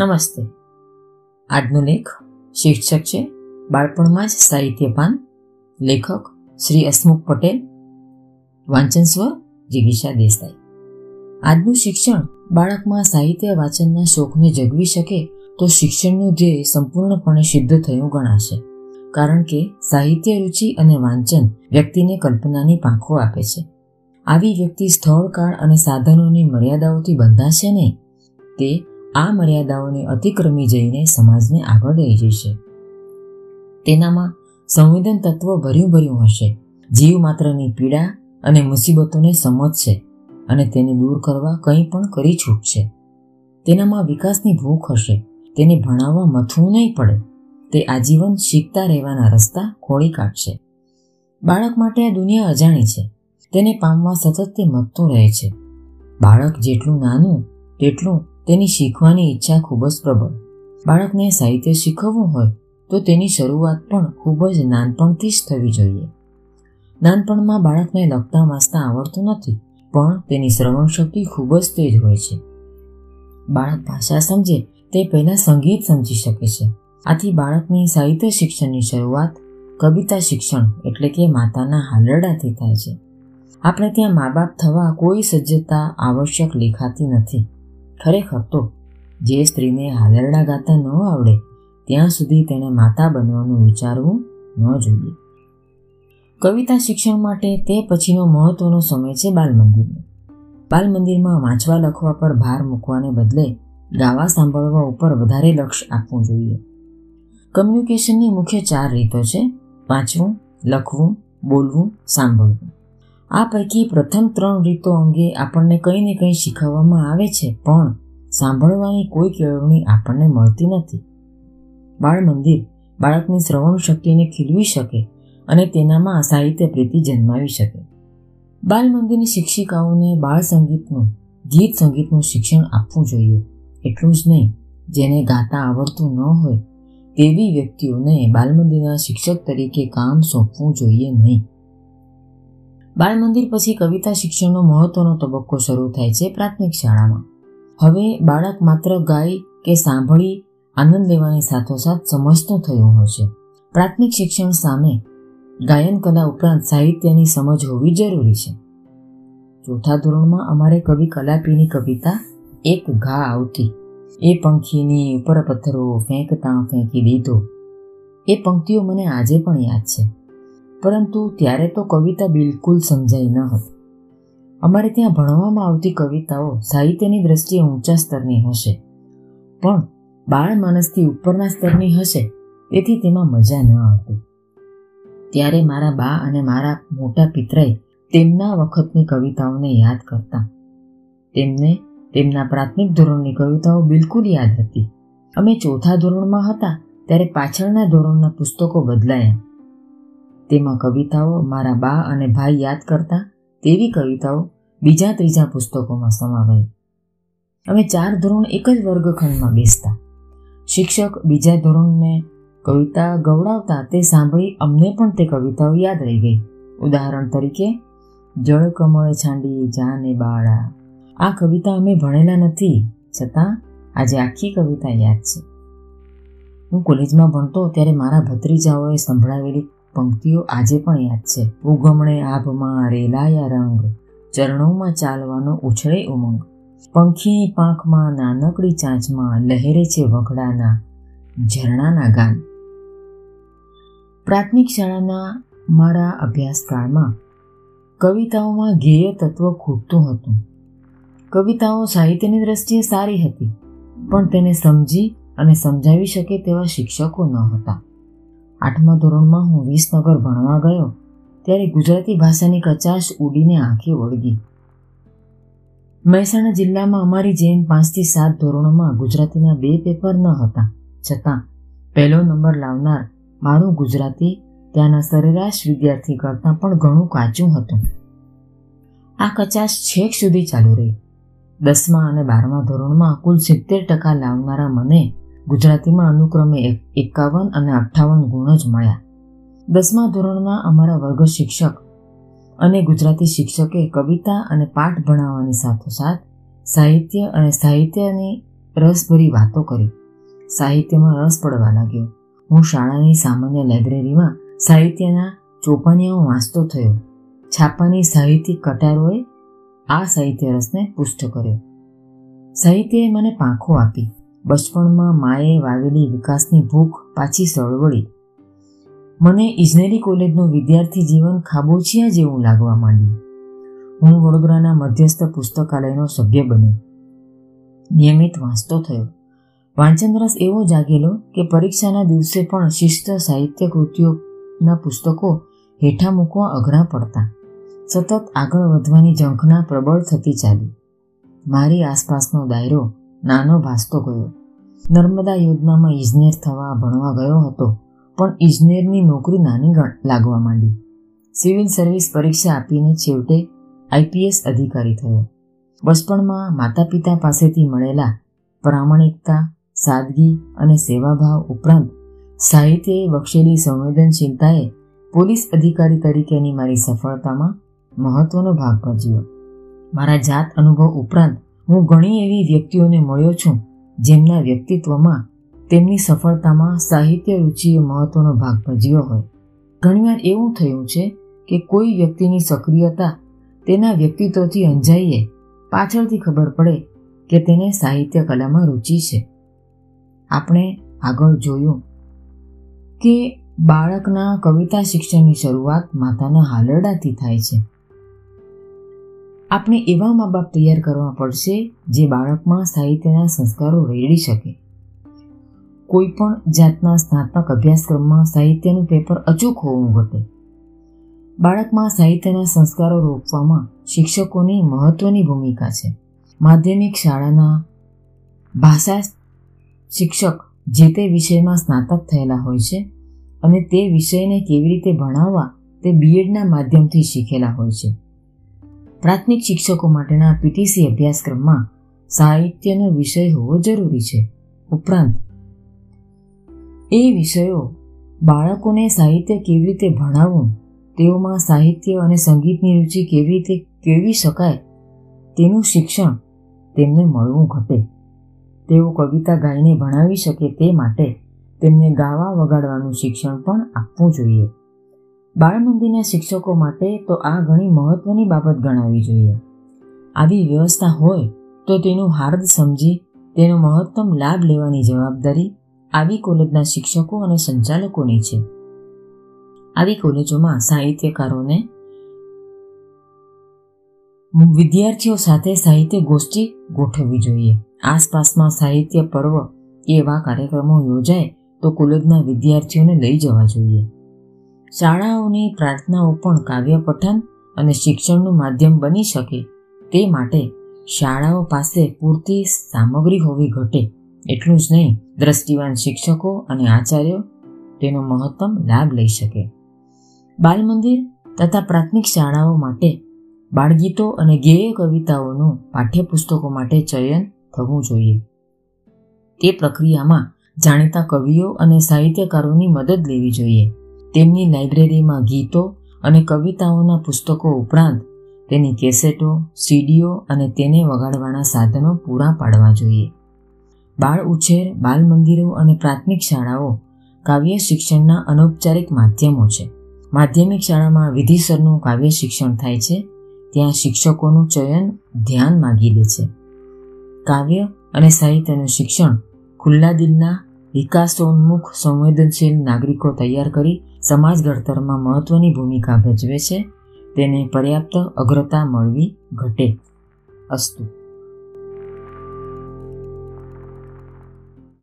નમસ્તે. આજનો લેખ શીર્ષક છે, બાળપણમાં જ સાહિત્યપાન. લેખક શ્રી હસમુખ પટેલ, વાંચન સ્વ જિગીષા દેસાઈ. આજનું શિક્ષણ બાળકમાં સાહિત્ય વાંચનના શોખને જગવી શકે તો શિક્ષણનું ધ્યેય સંપૂર્ણપણે સિદ્ધ થયું ગણાશે. કારણ કે સાહિત્ય રુચિ અને વાંચન વ્યક્તિને કલ્પનાની પાંખો આપે છે. આવી વ્યક્તિ સ્થળ, કાળ અને સાધનોની મર્યાદાઓથી બંધાશે નહીં. તે આ મર્યાદાઓને અતિક્રમી જઈને સમાજને આગળ લઈ જશે. તેનામાં સંવેદન તત્વ ભર્યું ભર્યું હશે. જીવ માત્રની પીડા અને મુસીબતોને સમજશે અને તેને દૂર કરવા કંઈ પણ કરી છૂટશે તેનામાં વિકાસની ભૂખ હશે. તેને ભણાવવા મથવું નહીં પડે. તે આજીવન શીખતા રહેવાના રસ્તા ખોળી કાઢશે. બાળક માટે આ દુનિયા અજાણી છે. તેને પામવા સતત તે મથતો રહે છે. બાળક જેટલું નાનું, તેટલું તેની શીખવાની ઈચ્છા ખૂબ જ પ્રબળ. બાળકને સાહિત્ય શીખવવું હોય તો તેની શરૂઆત પણ ખૂબ જ નાનપણથી જ થવી જોઈએ. નાનપણમાં બાળકને લખતા વાંચતા આવડતું નથી, પણ તેની શ્રવણ શક્તિ ખૂબ જ તેજ હોય છે. બાળક ભાષા સમજે તે પહેલાં સંગીત સમજી શકે છે. આથી બાળકની સાહિત્ય શિક્ષણની શરૂઆત કવિતા શિક્ષણ એટલે કે માતાના હાલરડાથી થાય છે. આપણે ત્યાં મા બાપ થવા કોઈ સજ્જતા આવશ્યક લેખાતી નથી. ખરેખર તો જે સ્ત્રીને હાલરડા ગાતા ન આવડે, ત્યાં સુધી તેણે માતા બનવાનું વિચારવું ન જોઈએ. કવિતા શિક્ષણ માટે તે પછીનો મહત્વનો સમય છે બાલ મંદિરનો બાલ મંદિરમાં વાંચવા લખવા પર ભાર મૂકવાને બદલે ગાવા સાંભળવા ઉપર વધારે લક્ષ આપવું જોઈએ. કમ્યુનિકેશનની મુખ્ય ચાર રીતો છે, વાંચવું, લખવું, બોલવું, સાંભળવું. આ પૈકી પ્રથમ ત્રણ રીતો અંગે આપણને કંઈ ને કંઈ શીખવવામાં આવે છે, પણ સાંભળવાની કોઈ કેળવણી આપણને મળતી નથી. બાળ મંદિર બાળકની શ્રવણ શક્તિને ખીલવી શકે અને તેનામાં સાહિત્ય પ્રીતિ જન્માવી શકે. બાલ મંદિરની શિક્ષિકાઓને બાળ સંગીતનું, ગીત સંગીતનું શિક્ષણ આપવું જોઈએ. એટલું જ નહીં, જેને ગાતા આવડતું ન હોય, તેવી વ્યક્તિઓને બાલમંદિરના શિક્ષક તરીકે કામ સોંપવું જોઈએ નહીં. બાળ મંદિર પછી કવિતા શિક્ષણનો મહત્વનો તબક્કો શરૂ થાય છે પ્રાથમિક શાળામાં. હવે બાળક માત્ર ગાય કે સાંભળી આનંદ લેવાની સાથોસાથ સમજતો થયો હોય છે. પ્રાથમિક શિક્ષણ સામે ગાયન કલા ઉપરાંત સાહિત્યની સમજ હોવી જરૂરી છે. ચોથા ધોરણમાં અમારે કવિ કલાપીની કવિતા એક ઘા આવતી. એ પંખીની ઉપર પથ્થરો ફેંકતા ફેંકી દીધો. એ પંક્તિઓ મને આજે પણ યાદ છે. પરંતુ ત્યારે તો કવિતા બિલકુલ સમજાઈ ન હતી. અમારે ત્યાં ભણવામાં આવતી કવિતાઓ સાહિત્યની દ્રષ્ટિએ ઊંચા સ્તરની હશે. પણ બાળ માનસથી ઉપરના સ્તરની હશે, તેથી તેમાં મજા ન આવતી. ત્યારે મારા બા અને મારા મોટા પિતરાએ તેમના વખતની કવિતાઓને યાદ કરતા. તેમને તેમના પ્રાથમિક ધોરણની કવિતાઓ બિલકુલ યાદ હતી. અમે ચોથા ધોરણમાં હતા, ત્યારે પાછળના ધોરણના પુસ્તકો બદલાયા. તેમાં કવિતાઓ મારા બા અને ભાઈ યાદ કરતા તેવી કવિતાઓ બીજા ત્રીજા પુસ્તકોમાં સમાવાઈ અમે ચાર ધોરણ એક જ વર્ગખંડમાં બેસતા. શિક્ષક બીજા ધોરણને કવિતા ગવડાવતા તે સાંભળી અમને પણ તે કવિતાઓ યાદ રહી ગઈ. ઉદાહરણ તરીકે, જળ કમળ છાંડી જાને બાળા. આ કવિતા અમે ભણેલા નથી, છતાં આજે આખી કવિતા યાદ છે. હું કોલેજમાં ભણતો ત્યારે મારા ભત્રીજાઓએ સંભળાવેલી પંક્તિઓ આજે પણ યાદ છે. ઉગમણે આભમાં રેલાયા રંગ, ચરણોમાં ચાલવાનો ઉછળે ઉમંગ. પંખીની પાંખમાં નાનકડી ચાંચમાં લહેરે છે વઘડાના ઝરણાના ગાન. પ્રાથમિક શાળાના મારા અભ્યાસકાળમાં કવિતાઓમાં ધ્યેય તત્વ ખૂટતું હતું. કવિતાઓ સાહિત્યની દ્રષ્ટિએ સારી હતી, પણ તેને સમજી અને સમજાવી શકે તેવા શિક્ષકો ન હતા. આઠમા ધોરણમાં હું વિસનગર ભણવા ગયો, ત્યારે ગુજરાતી ભાષાની કચાશ ઉડીને આંખે વળગી. મહેસાણા જિલ્લામાં અમારી જેમ પાંચથી સાત ધોરણોમાં ગુજરાતીના બે પેપર ન હતા. છતાં, પહેલો નંબર લાવનાર મારું ગુજરાતી ત્યાંના સરેરાશ વિદ્યાર્થી કરતાં પણ ઘણું કાચું હતું. આ કચાશ છેક સુધી ચાલુ રહી. દસમા અને બારમા ધોરણમાં કુલ સિત્તેર ટકા લાવનારા મને ગુજરાતીમાં અનુક્રમે એકાવન અને અઠ્ઠાવન ગુણ જ મળ્યા. દસમા ધોરણમાં અમારા વર્ગ શિક્ષક અને ગુજરાતી શિક્ષકે કવિતા અને પાઠ ભણાવવાની સાથોસાથ સાહિત્ય અને સાહિત્યની રસભરી વાતો કરી. સાહિત્યમાં રસ પડવા લાગ્યો. હું શાળાની સામાન્ય લાઇબ્રેરીમાં સાહિત્યના ચોપાનિયાઓ વાંચતો થયો. છાપાની સાહિત્યિક કટારોએ આ સાહિત્ય રસને પુષ્ટ કર્યો. સાહિત્યએ મને પાંખો આપી. બચપણમાં માએ વાવેલી વિકાસની ભૂખ પાછી સળવળી. મને ઇજનેરી કોલેજનો વિદ્યાર્થી જીવન ખાબોચિયા જેવું લાગવા માંડ્યું. હું વડોદરાના મધ્યસ્થ પુસ્તકાલયનો સભ્ય બન્યો. નિયમિત વાંચતો થયો. વાંચન રસ એવો જાગેલો કે પરીક્ષાના દિવસે પણ શિસ્ત સાહિત્ય કૃતિઓના પુસ્તકો હેઠા મૂકવા અઘરા પડતા. સતત આગળ વધવાની ઝંખના પ્રબળ થતી ચાલી. મારી આસપાસનો દાયરો નાનો ભાસતો ગયો. નર્મદા યોજનામાં ઇજનેર થવા ભણવા ગયો હતો, પણ ઇજનેરની નોકરી નાની લાગવા માંડી. સિવિલ સર્વિસ પરીક્ષા આપીને છેવટે આઈપીએસ અધિકારી થયો. બચપણમાં માતા પિતા પાસેથી મળેલા પ્રામાણિકતા, સાદગી અને સેવાભાવ ઉપરાંત સાહિત્યએ બક્ષેલી સંવેદનશીલતાએ પોલીસ અધિકારી તરીકેની મારી સફળતામાં મહત્વનો ભાગ ભજવ્યો. મારા જાત અનુભવ ઉપરાંત હું ઘણી એવી વ્યક્તિઓને મળ્યો છું, જેમના વ્યક્તિત્વમાં તેમની સફળતામાં સાહિત્ય રુચિએ મહત્વનો ભાગ ભજવ્યો હોય. ઘણીવાર એવું થયું છે કે કોઈ વ્યક્તિની સક્રિયતા તેના વ્યક્તિત્વથી અંજાઈએ પાછળથી ખબર પડે કે તેને સાહિત્ય કલામાં રુચિ છે. આપણે આગળ જોયું કે બાળકના કવિતા શિક્ષણની શરૂઆત માતાના હાલરડાથી થાય છે. આપણે એવા મા બાપ તૈયાર કરવા પડશે જે બાળકમાં સાહિત્યના સંસ્કારો રેડી શકે. કોઈ પણ જાતના સ્નાતક અભ્યાસક્રમમાં સાહિત્યનું પેપર અચૂક હોવું ઘટે બાળકમાં સાહિત્યના સંસ્કારો રોપવામાં શિક્ષકોની મહત્વની ભૂમિકા છે. માધ્યમિક શાળાના ભાષા શિક્ષક જે તે વિષયમાં સ્નાતક થયેલા હોય છે અને તે વિષયને કેવી રીતે ભણાવવા તે બીએડના માધ્યમથી શીખેલા હોય છે. પ્રાથમિક શિક્ષકો માટેના પીટીસી અભ્યાસક્રમમાં સાહિત્યનો વિષય હોવો જરૂરી છે. ઉપરાંત, એ વિષયો બાળકોને સાહિત્ય કેવી રીતે ભણાવવું, તેઓમાં સાહિત્ય અને સંગીતની રુચિ કેવી રીતે કેળવી શકાય, તેનું શિક્ષણ તેમને મળવું ઘટે. તેઓ કવિતા ગાઈને ભણાવી શકે તે માટે તેમને ગાવા વગાડવાનું શિક્ષણ પણ આપવું જોઈએ. બાળ મંદિરના શિક્ષકો માટે તો આ ઘણી મહત્વની બાબત ગણાવી જોઈએ. આવી વ્યવસ્થા હોય તો તેનું હાર્દ સમજી, તેનો મહત્તમ લાભ લેવાની જવાબદારી આવી કોલેજના શિક્ષકો અને સંચાલકોની છે. આવી કોલેજોમાં સાહિત્યકારોને વિદ્યાર્થીઓ સાથે સાહિત્ય ગોષ્ઠી ગોઠવવી જોઈએ. આસપાસમાં સાહિત્ય પર્વ એવા કાર્યક્રમો યોજાય તો કોલેજના વિદ્યાર્થીઓને લઈ જવા જોઈએ. શાળાઓની પ્રાર્થનાઓ પણ કાવ્ય પઠન અને શિક્ષણનું માધ્યમ બની શકે તે માટે શાળાઓ પાસે પૂરતી સામગ્રી હોવી ઘટે એટલું જ નહીં, દ્રષ્ટિવાન શિક્ષકો અને આચાર્યો તેનો મહત્તમ લાભ લઈ શકે. બાલ મંદિર તથા પ્રાથમિક શાળાઓ માટે બાળગીતો અને ગેય કવિતાઓનું પાઠ્યપુસ્તકો માટે ચયન થવું જોઈએ. તે પ્રક્રિયામાં જાણીતા કવિઓ અને સાહિત્યકારોની મદદ લેવી જોઈએ. તેમની લાઇબ્રેરીમાં ગીતો અને કવિતાઓના પુસ્તકો ઉપરાંત તેની કેસેટો, સીડીઓ અને તેને વગાડવાના સાધનો પૂરા પાડવા જોઈએ. બાળ ઉછેર, બાલ મંદિરો અને પ્રાથમિક શાળાઓ કાવ્ય શિક્ષણના અનૌપચારિક માધ્યમો છે. માધ્યમિક શાળામાં વિધિસરનું કાવ્ય શિક્ષણ થાય છે. ત્યાં શિક્ષકોનું ચયન ધ્યાન માગી લે છે. કાવ્ય અને સાહિત્યનું શિક્ષણ ખુલ્લા દિલના વિકાસોન્મુખ સંવેદનશીલ નાગરિકો તૈયાર કરી સમાજ ઘડતરમાં મહત્વની ભૂમિકા ભજવે છે તેને પર્યાપ્ત અગ્રતા મળવી ઘટે અસ્તુ.